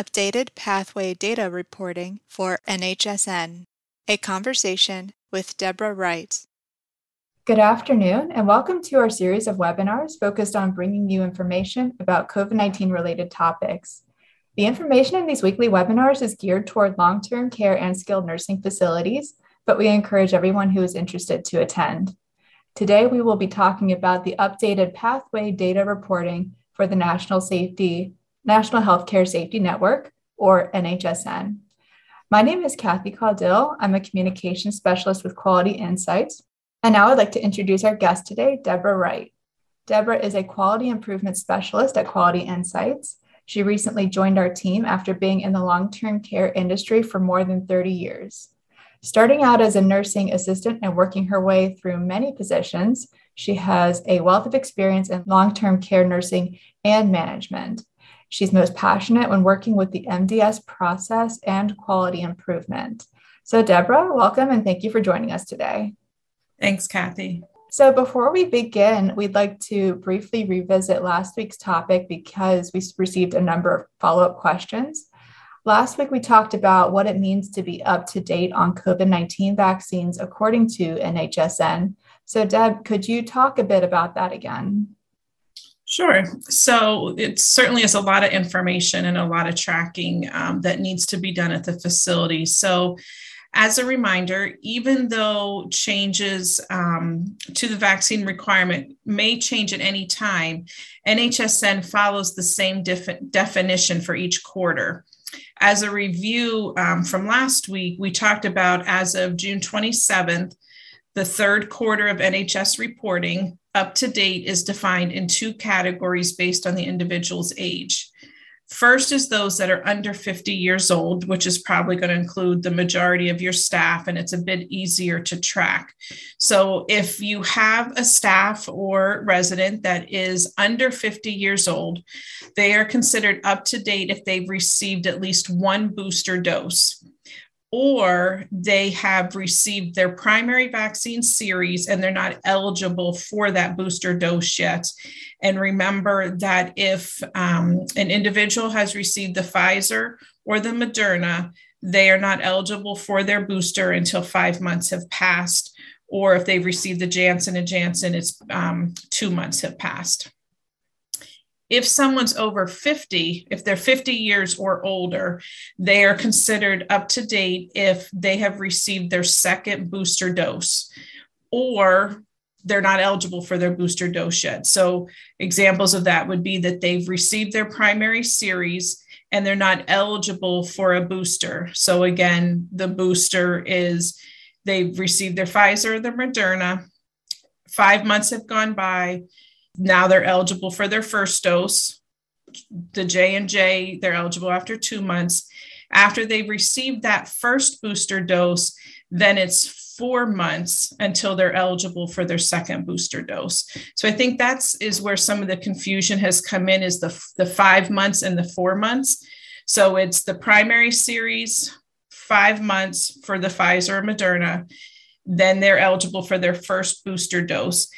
Updated Pathway Data Reporting for NHSN. A conversation with Deborah Wright. Good afternoon, and welcome to our series of webinars focused on bringing you information about COVID 19 related topics. The information in these weekly webinars is geared toward long term care and skilled nursing facilities, but we encourage everyone who is interested to attend. Today, we will be talking about the updated pathway data reporting for the National Safety National Healthcare Safety Network, or NHSN. My name is Kathy Caudill. I'm a communication specialist with Quality Insights. And now I'd like to introduce our guest today, Deborah Wright. Deborah is a quality improvement specialist at Quality Insights. She recently joined our team after being in the long term care industry for more than 30 years. Starting out as a nursing assistant and working her way through many positions, she has a wealth of experience in long term care nursing and management. She's most passionate when working with the MDS process and quality improvement. So, Deborah, welcome and thank you for joining us today. Thanks, Kathy. So, before we begin, we'd like to briefly revisit last week's topic because we received a number of follow up questions. Last week, we talked about what it means to be up to date on COVID 19 vaccines according to NHSN. So, Deb, could you talk a bit about that again? Sure. So it certainly is a lot of information and a lot of tracking um, that needs to be done at the facility. So, as a reminder, even though changes um, to the vaccine requirement may change at any time, NHSN follows the same def- definition for each quarter. As a review um, from last week, we talked about as of June 27th, the third quarter of NHS reporting up to date is defined in two categories based on the individual's age. First is those that are under 50 years old, which is probably going to include the majority of your staff, and it's a bit easier to track. So, if you have a staff or resident that is under 50 years old, they are considered up to date if they've received at least one booster dose or they have received their primary vaccine series and they're not eligible for that booster dose yet. And remember that if um, an individual has received the Pfizer or the Moderna, they are not eligible for their booster until five months have passed. Or if they've received the Johnson and Johnson, it's um, two months have passed if someone's over 50, if they're 50 years or older, they are considered up to date if they have received their second booster dose or they're not eligible for their booster dose yet. So, examples of that would be that they've received their primary series and they're not eligible for a booster. So, again, the booster is they've received their Pfizer or their Moderna, five months have gone by now they're eligible for their first dose. The J and J, they're eligible after two months. After they've received that first booster dose, then it's four months until they're eligible for their second booster dose. So I think that's is where some of the confusion has come in is the, the five months and the four months. So it's the primary series, five months for the Pfizer or Moderna. Then they're eligible for their first booster dose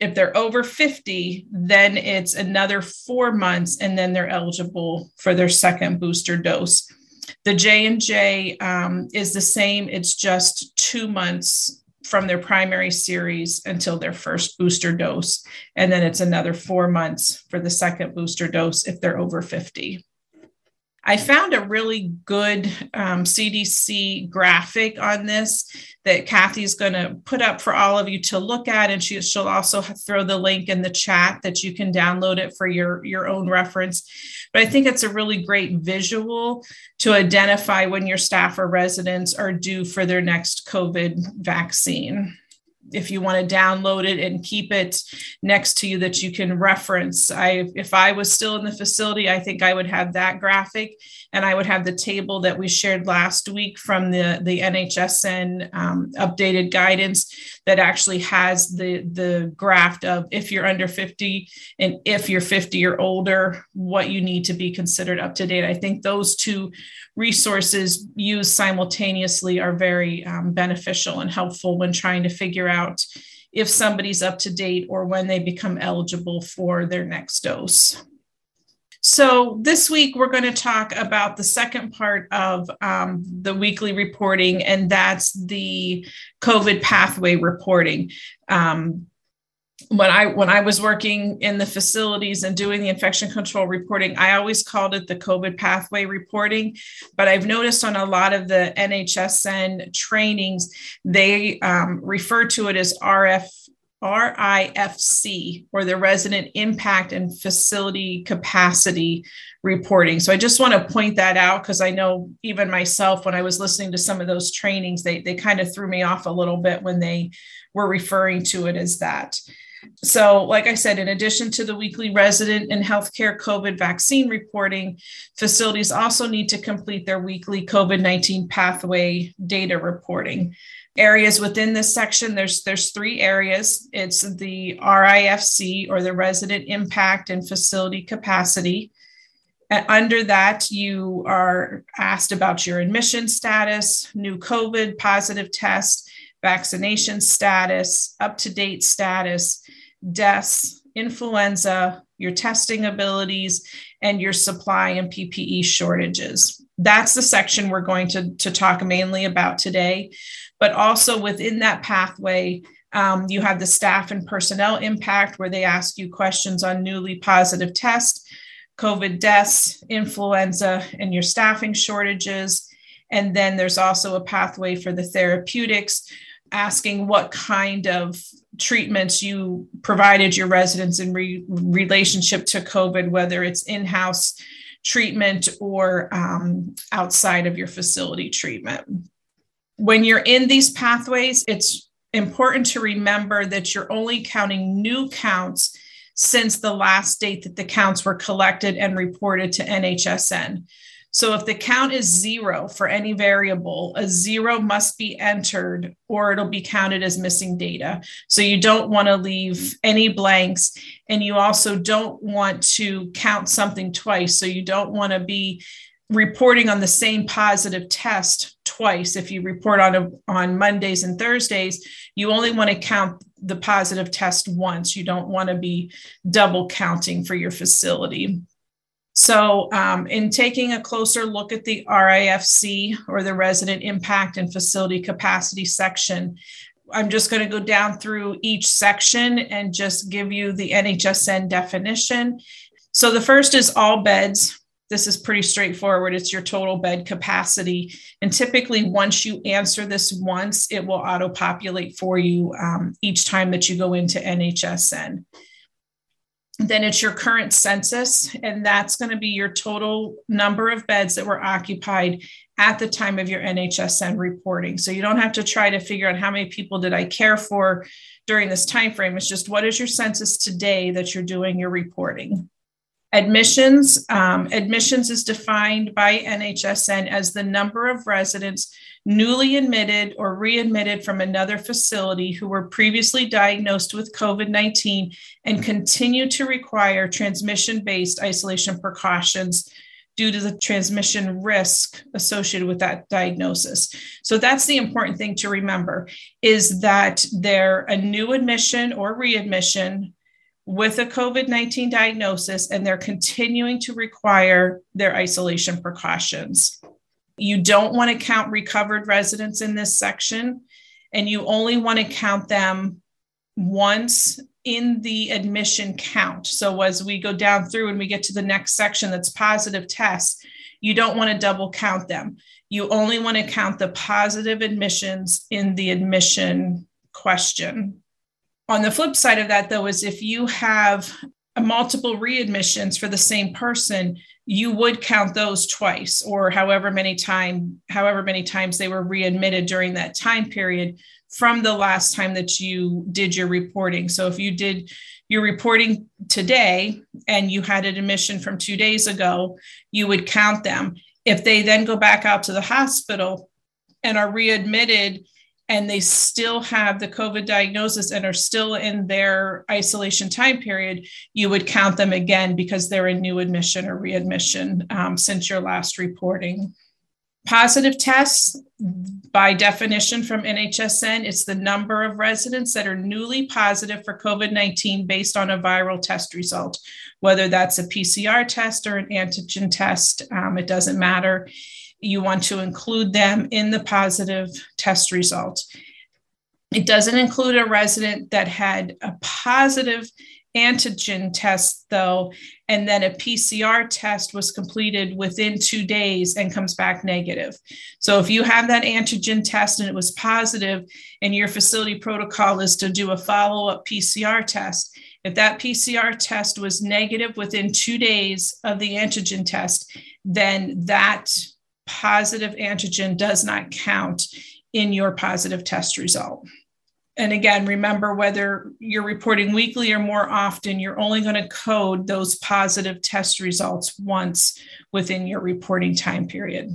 if they're over 50 then it's another four months and then they're eligible for their second booster dose. The j&j um, is the same. It's just two months from their primary series until their first booster dose. And then it's another four months for the second booster dose if they're over 50 I found a really good um, CDC graphic on this that Kathy's going to put up for all of you to look at, and she, she'll also throw the link in the chat that you can download it for your, your own reference. But I think it's a really great visual to identify when your staff or residents are due for their next COVID vaccine if you want to download it and keep it next to you that you can reference. I if I was still in the facility, I think I would have that graphic and I would have the table that we shared last week from the the NHSN um, updated guidance that actually has the the graph of if you're under 50 and if you're 50 or older, what you need to be considered up to date. I think those two resources used simultaneously are very um, beneficial and helpful when trying to figure out if somebody's up to date or when they become eligible for their next dose. So, this week we're going to talk about the second part of um, the weekly reporting, and that's the COVID pathway reporting. Um, when I when I was working in the facilities and doing the infection control reporting, I always called it the COVID pathway reporting. But I've noticed on a lot of the NHSN trainings, they um, refer to it as RF RIFC, or the Resident Impact and Facility Capacity Reporting. So I just want to point that out because I know even myself, when I was listening to some of those trainings, they, they kind of threw me off a little bit when they were referring to it as that. So, like I said, in addition to the weekly resident and healthcare COVID vaccine reporting, facilities also need to complete their weekly COVID 19 pathway data reporting. Areas within this section there's there's three areas. It's the rifc or the resident impact and facility capacity. And under that you are asked about your admission status new covid positive test vaccination status up to date status deaths influenza your testing abilities and your supply and ppe shortages that's the section we're going to, to talk mainly about today but also within that pathway, um, you have the staff and personnel impact where they ask you questions on newly positive tests, COVID deaths, influenza, and your staffing shortages. And then there's also a pathway for the therapeutics, asking what kind of treatments you provided your residents in re- relationship to COVID, whether it's in house treatment or um, outside of your facility treatment when you're in these pathways, it's important to remember that you're only counting new counts since the last date that the counts were collected and reported to NHSN. So if the count is zero for any variable, a zero must be entered or it'll be counted as missing data. So you don't want to leave any blanks. And you also don't want to count something twice. So you don't want to be reporting on the same positive test twice if you report on a, on mondays and thursdays you only want to count the positive test once you don't want to be double counting for your facility so um, in taking a closer look at the rifc or the resident impact and facility capacity section i'm just going to go down through each section and just give you the nhsn definition so the first is all beds this is pretty straightforward. It's your total bed capacity. And typically, once you answer this once, it will auto populate for you um, each time that you go into NHSN. Then it's your current census, and that's going to be your total number of beds that were occupied at the time of your NHSN reporting. So you don't have to try to figure out how many people did I care for during this time frame. It's just what is your census today that you're doing your reporting. Admissions, um, admissions is defined by NHSN as the number of residents newly admitted or readmitted from another facility who were previously diagnosed with COVID 19 and continue to require transmission based isolation precautions due to the transmission risk associated with that diagnosis. So that's the important thing to remember is that they're a new admission or readmission with a COVID 19 diagnosis and they're continuing to require their isolation precautions. You don't want to count recovered residents in this section, and you only want to count them once in the admission count. So, as we go down through and we get to the next section that's positive tests, you don't want to double count them. You only want to count the positive admissions in the admission question. On the flip side of that, though, is if you have multiple readmissions for the same person, you would count those twice, or however many time, however many times they were readmitted during that time period from the last time that you did your reporting. So if you did your reporting today and you had an admission from two days ago, you would count them. If they then go back out to the hospital and are readmitted and they still have the COVID diagnosis and are still in their isolation time period, you would count them again because they're a new admission or readmission um, since your last reporting. Positive tests, by definition from NHSN, it's the number of residents that are newly positive for COVID 19 based on a viral test result, whether that's a PCR test or an antigen test, um, it doesn't matter. You want to include them in the positive test result. It doesn't include a resident that had a positive antigen test, though, and then a PCR test was completed within two days and comes back negative. So if you have that antigen test and it was positive, and your facility protocol is to do a follow up PCR test, if that PCR test was negative within two days of the antigen test, then that positive antigen does not count in your positive test result and again, remember whether you're reporting weekly or more often, you're only going to code those positive test results once within your reporting time period.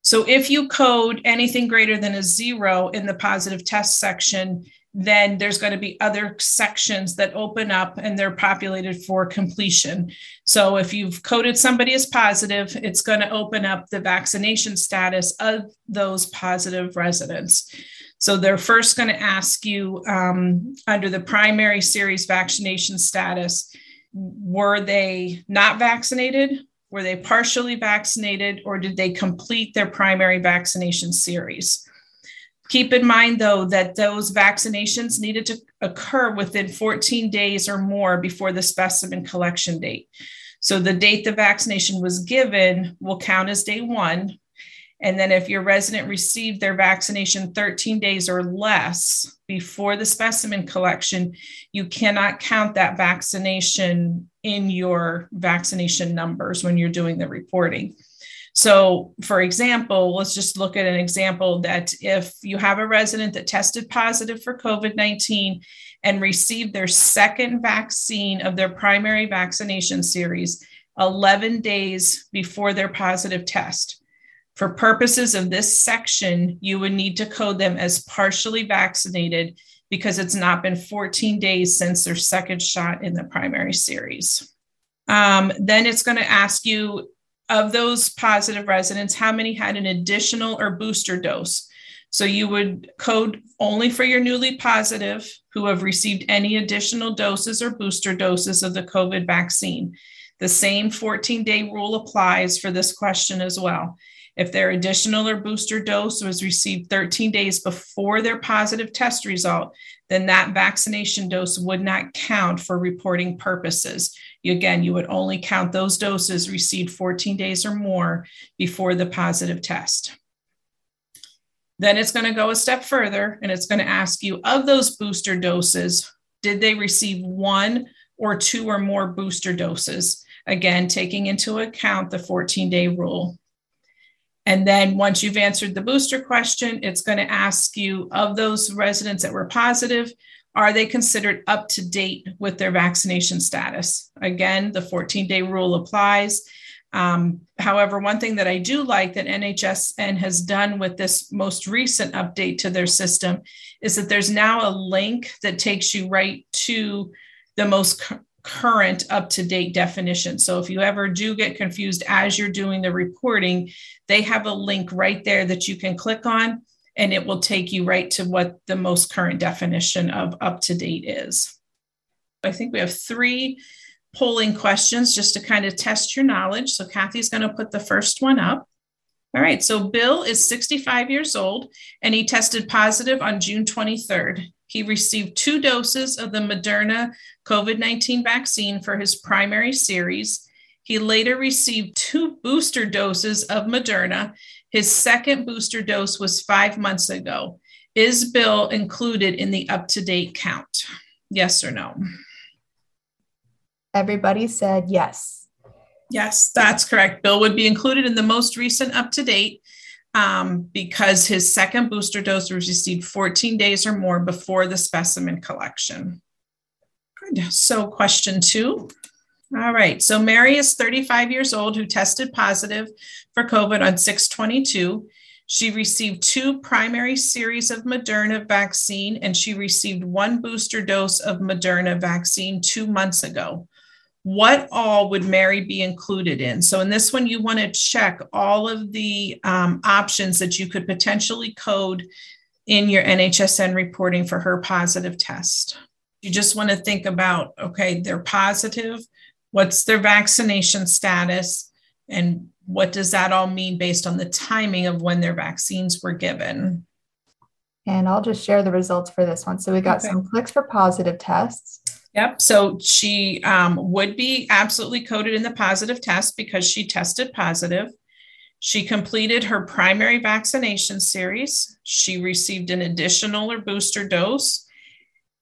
So if you code anything greater than a zero in the positive test section, then there's going to be other sections that open up and they're populated for completion. So if you've coded somebody as positive, it's going to open up the vaccination status of those positive residents. So they're first going to ask you um, under the primary series vaccination status were they not vaccinated? Were they partially vaccinated? Or did they complete their primary vaccination series? Keep in mind, though, that those vaccinations needed to occur within 14 days or more before the specimen collection date. So the date the vaccination was given will count as day one, and then if your resident received their vaccination 13 days or less before the specimen collection, you cannot count that vaccination in your vaccination numbers when you're doing the reporting. So, for example, let's just look at an example that if you have a resident that tested positive for COVID 19 and received their second vaccine of their primary vaccination series 11 days before their positive test, for purposes of this section, you would need to code them as partially vaccinated because it's not been 14 days since their second shot in the primary series. Um, then it's going to ask you of those positive residents, how many had an additional or booster dose? So you would code only for your newly positive who have received any additional doses or booster doses of the COVID vaccine. The same 14 day rule applies for this question as well. If their additional or booster dose was received 13 days before their positive test result, then that vaccination dose would not count for reporting purposes. Again, you would only count those doses received 14 days or more before the positive test. Then it's going to go a step further and it's going to ask you of those booster doses, did they receive one or two or more booster doses? Again, taking into account the 14 day rule. And then once you've answered the booster question, it's going to ask you of those residents that were positive, are they considered up to date with their vaccination status? Again, the 14 day rule applies. Um, however, one thing that I do like that NHSN has done with this most recent update to their system is that there's now a link that takes you right to the most current up to date definition. So if you ever do get confused as you're doing the reporting, they have a link right there that you can click on and it will take you right to what the most current definition of up to date is. I think we have three polling questions just to kind of test your knowledge. So Kathy's going to put the first one up. All right, so Bill is 65 years old and he tested positive on June 23rd. He received two doses of the Moderna COVID 19 vaccine for his primary series. He later received two booster doses of Moderna. His second booster dose was five months ago. Is Bill included in the up to date count? Yes or no? Everybody said yes. Yes, that's correct. Bill would be included in the most recent up to date um, because his second booster dose was received 14 days or more before the specimen collection. Good. So, question two. All right. So, Mary is 35 years old who tested positive for COVID on 622. She received two primary series of Moderna vaccine and she received one booster dose of Moderna vaccine two months ago. What all would Mary be included in? So in this one, you want to check all of the um, options that you could potentially code in your NHSN reporting for her positive test. You just want to think about, okay, they're positive. What's their vaccination status? And what does that all mean based on the timing of when their vaccines were given? And I'll just share the results for this one. So we got okay. some clicks for positive tests. Yep. So she um, would be absolutely coded in the positive test because she tested positive. She completed her primary vaccination series. She received an additional or booster dose.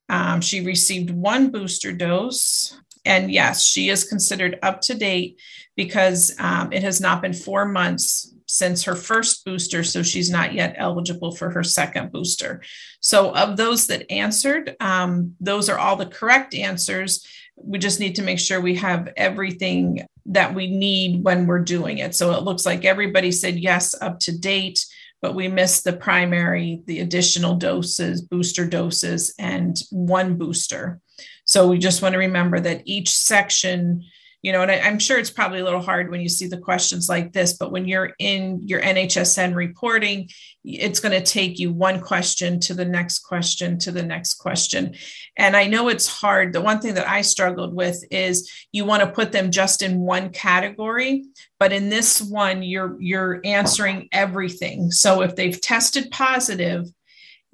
Um, she received one booster dose. And yes, she is considered up to date because um, it has not been four months since her first booster, so she's not yet eligible for her second booster. So, of those that answered, um, those are all the correct answers. We just need to make sure we have everything that we need when we're doing it. So, it looks like everybody said yes, up to date, but we missed the primary, the additional doses, booster doses, and one booster. So, we just want to remember that each section you know and I, am sure it's probably a little hard when you see the questions like this but when you're in your nhsn reporting it's going to take you one question to the next question to the next question. And i know it's hard. The one thing that i struggled with is you want to put them just in one category but in this one you're you're answering everything. So if they've tested positive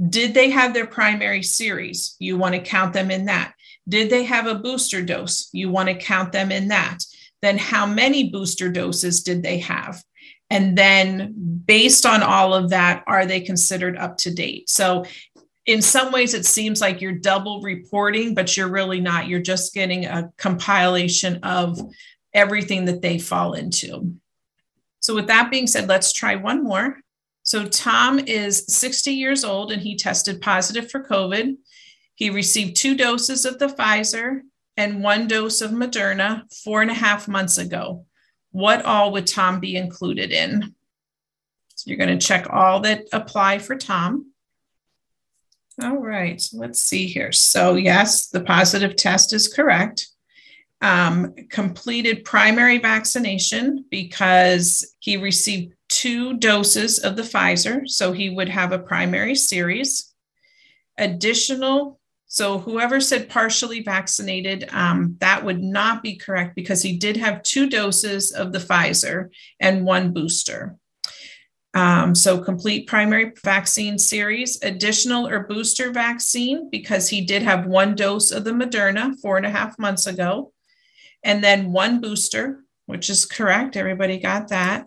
did they have their primary series? You want to count them in that did they have a booster dose? You want to count them in that. Then, how many booster doses did they have? And then, based on all of that, are they considered up to date? So, in some ways, it seems like you're double reporting, but you're really not. You're just getting a compilation of everything that they fall into. So, with that being said, let's try one more. So, Tom is 60 years old and he tested positive for COVID. He received two doses of the Pfizer and one dose of Moderna four and a half months ago. What all would Tom be included in? So you're going to check all that apply for Tom. All right, let's see here. So, yes, the positive test is correct. Um, completed primary vaccination because he received two doses of the Pfizer, so he would have a primary series. Additional so whoever said partially vaccinated, um, that would not be correct because he did have two doses of the Pfizer and one booster. Um, so complete primary vaccine series, additional or booster vaccine because he did have one dose of the Moderna four and a half months ago, and then one booster, which is correct. Everybody got that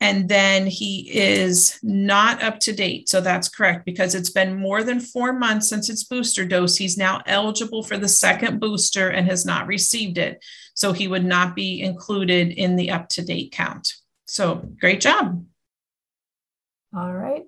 and then he is not up to date. So that's correct because it's been more than four months since its booster dose. He's now eligible for the second booster and has not received it. So he would not be included in the up to date count. So great job. All right.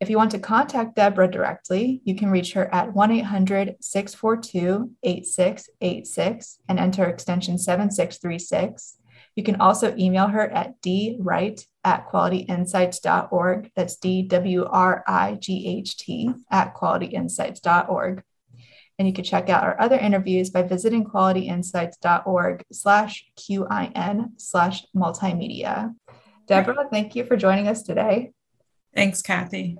If you want to contact Deborah directly, you can reach her at 1 800 642 8686 and enter extension 7636. You can also email her at dwright at qualityinsights.org. That's D W R I G H T at qualityinsights.org. And you can check out our other interviews by visiting qualityinsights.org slash QIN slash multimedia. Deborah, thank you for joining us today. Thanks, Kathy.